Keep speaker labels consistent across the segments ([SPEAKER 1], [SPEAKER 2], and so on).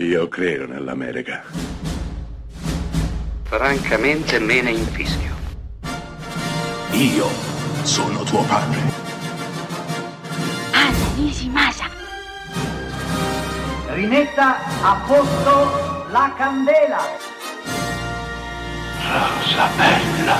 [SPEAKER 1] Io credo nell'America.
[SPEAKER 2] Francamente me ne infischio.
[SPEAKER 3] Io sono tuo padre.
[SPEAKER 4] Anna Nishimasa.
[SPEAKER 5] Rimetta a posto la candela.
[SPEAKER 3] Rosa bella.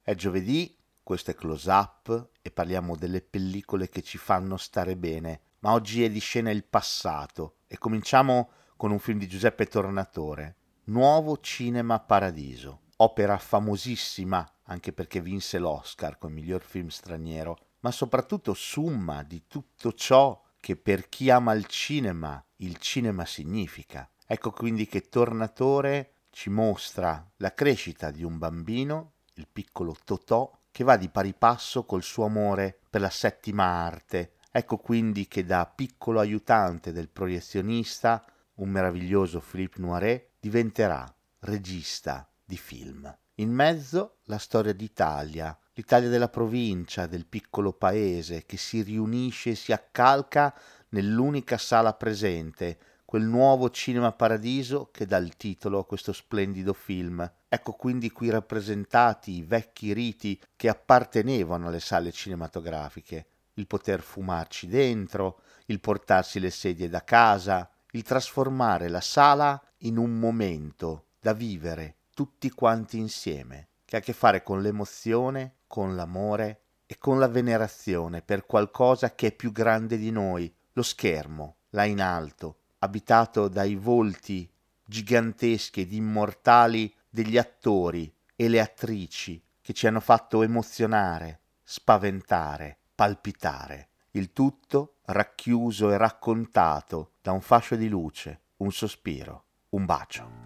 [SPEAKER 6] È giovedì, questo è Close Up e parliamo delle pellicole che ci fanno stare bene, ma oggi è di scena il passato e cominciamo con un film di Giuseppe Tornatore, Nuovo Cinema Paradiso, opera famosissima anche perché vinse l'Oscar come miglior film straniero, ma soprattutto summa di tutto ciò che per chi ama il cinema il cinema significa. Ecco quindi che Tornatore ci mostra la crescita di un bambino, il piccolo Totò, che va di pari passo col suo amore per la settima arte. Ecco quindi che da piccolo aiutante del proiezionista, un meraviglioso Philippe Noiret, diventerà regista di film. In mezzo la storia d'Italia, l'Italia della provincia, del piccolo paese che si riunisce e si accalca nell'unica sala presente, quel nuovo cinema paradiso che dà il titolo a questo splendido film. Ecco quindi qui rappresentati i vecchi riti che appartenevano alle sale cinematografiche, il poter fumarci dentro, il portarsi le sedie da casa, il trasformare la sala in un momento da vivere tutti quanti insieme, che ha a che fare con l'emozione, con l'amore e con la venerazione per qualcosa che è più grande di noi, lo schermo, là in alto, abitato dai volti giganteschi ed immortali degli attori e le attrici che ci hanno fatto emozionare, spaventare, palpitare. Il tutto racchiuso e raccontato da un fascio di luce, un sospiro, un bacio.